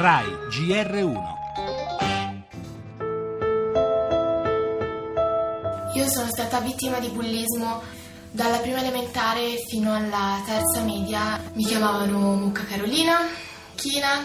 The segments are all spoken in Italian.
RAI GR1 Io sono stata vittima di bullismo dalla prima elementare fino alla terza media. Mi chiamavano Mucca Carolina, China,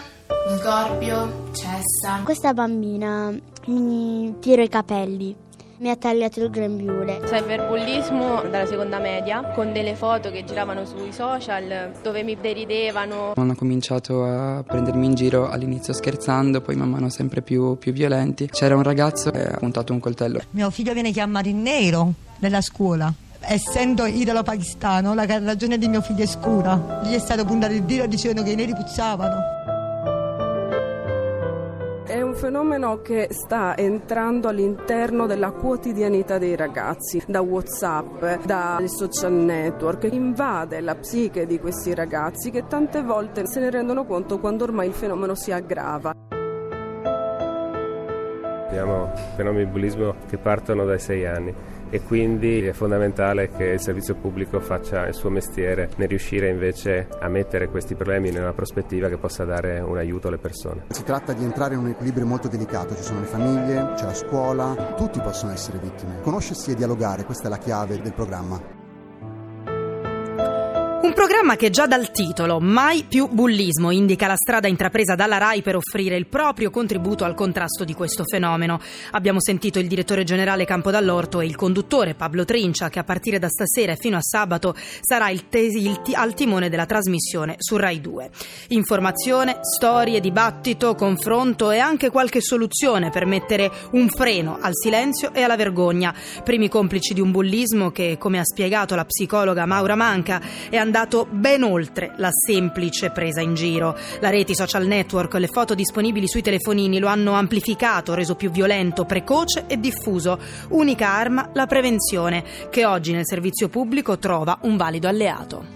Sgorbio, Cessa. Questa bambina mi tiro i capelli. Mi ha tagliato il grembiule. Cyberbullismo dalla seconda media con delle foto che giravano sui social dove mi deridevano. Hanno cominciato a prendermi in giro all'inizio scherzando, poi man mano sempre più, più violenti. C'era un ragazzo che ha puntato un coltello. Mio figlio viene chiamato in nero nella scuola. Essendo italo-pakistano, la ragione di mio figlio è scura. Gli è stato puntato il dito dicendo che i neri puzzavano. È un fenomeno che sta entrando all'interno della quotidianità dei ragazzi, da Whatsapp, dai social network, invade la psiche di questi ragazzi che tante volte se ne rendono conto quando ormai il fenomeno si aggrava. Abbiamo fenomeni di bullismo che partono dai sei anni e quindi è fondamentale che il servizio pubblico faccia il suo mestiere nel riuscire invece a mettere questi problemi in una prospettiva che possa dare un aiuto alle persone. Si tratta di entrare in un equilibrio molto delicato, ci sono le famiglie, c'è la scuola, tutti possono essere vittime. Conoscersi e dialogare, questa è la chiave del programma. Programma che già dal titolo Mai più bullismo indica la strada intrapresa dalla RAI per offrire il proprio contributo al contrasto di questo fenomeno. Abbiamo sentito il direttore generale Campo Dall'Orto e il conduttore Pablo Trincia che a partire da stasera e fino a sabato sarà il tesi, il t- al timone della trasmissione su RAI 2. Informazione, storie, dibattito, confronto e anche qualche soluzione per mettere un freno al silenzio e alla vergogna. Primi complici di un bullismo che, come ha spiegato la psicologa Maura Manca, è andato andato ben oltre la semplice presa in giro. La rete, i social network, le foto disponibili sui telefonini lo hanno amplificato, reso più violento, precoce e diffuso. Unica arma, la prevenzione, che oggi nel servizio pubblico trova un valido alleato.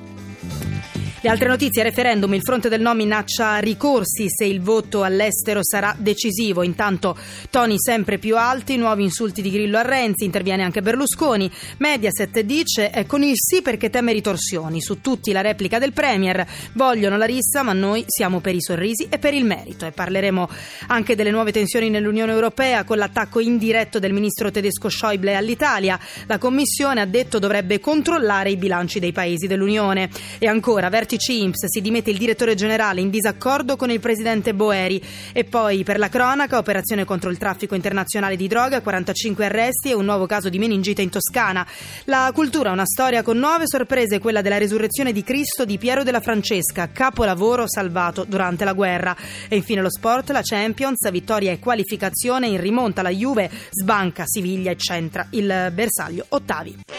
Le altre notizie, referendum, il fronte del no minaccia ricorsi se il voto all'estero sarà decisivo. Intanto toni sempre più alti, nuovi insulti di Grillo a Renzi, interviene anche Berlusconi. Mediaset dice è con il sì perché teme ritorsioni. Su tutti la replica del Premier. Vogliono la rissa ma noi siamo per i sorrisi e per il merito. E parleremo anche delle nuove tensioni nell'Unione Europea con l'attacco indiretto del ministro tedesco Schäuble all'Italia. La Commissione ha detto dovrebbe controllare i bilanci dei paesi dell'Unione. E ancora, vertici INPS si dimette il direttore generale in disaccordo con il presidente Boeri. E poi per la cronaca operazione contro il traffico internazionale di droga 45 arresti e un nuovo caso di meningite in Toscana. La cultura una storia con nuove sorprese quella della resurrezione di Cristo di Piero della Francesca capolavoro salvato durante la guerra. E infine lo sport la Champions vittoria e qualificazione in rimonta la Juve sbanca Siviglia e centra il bersaglio ottavi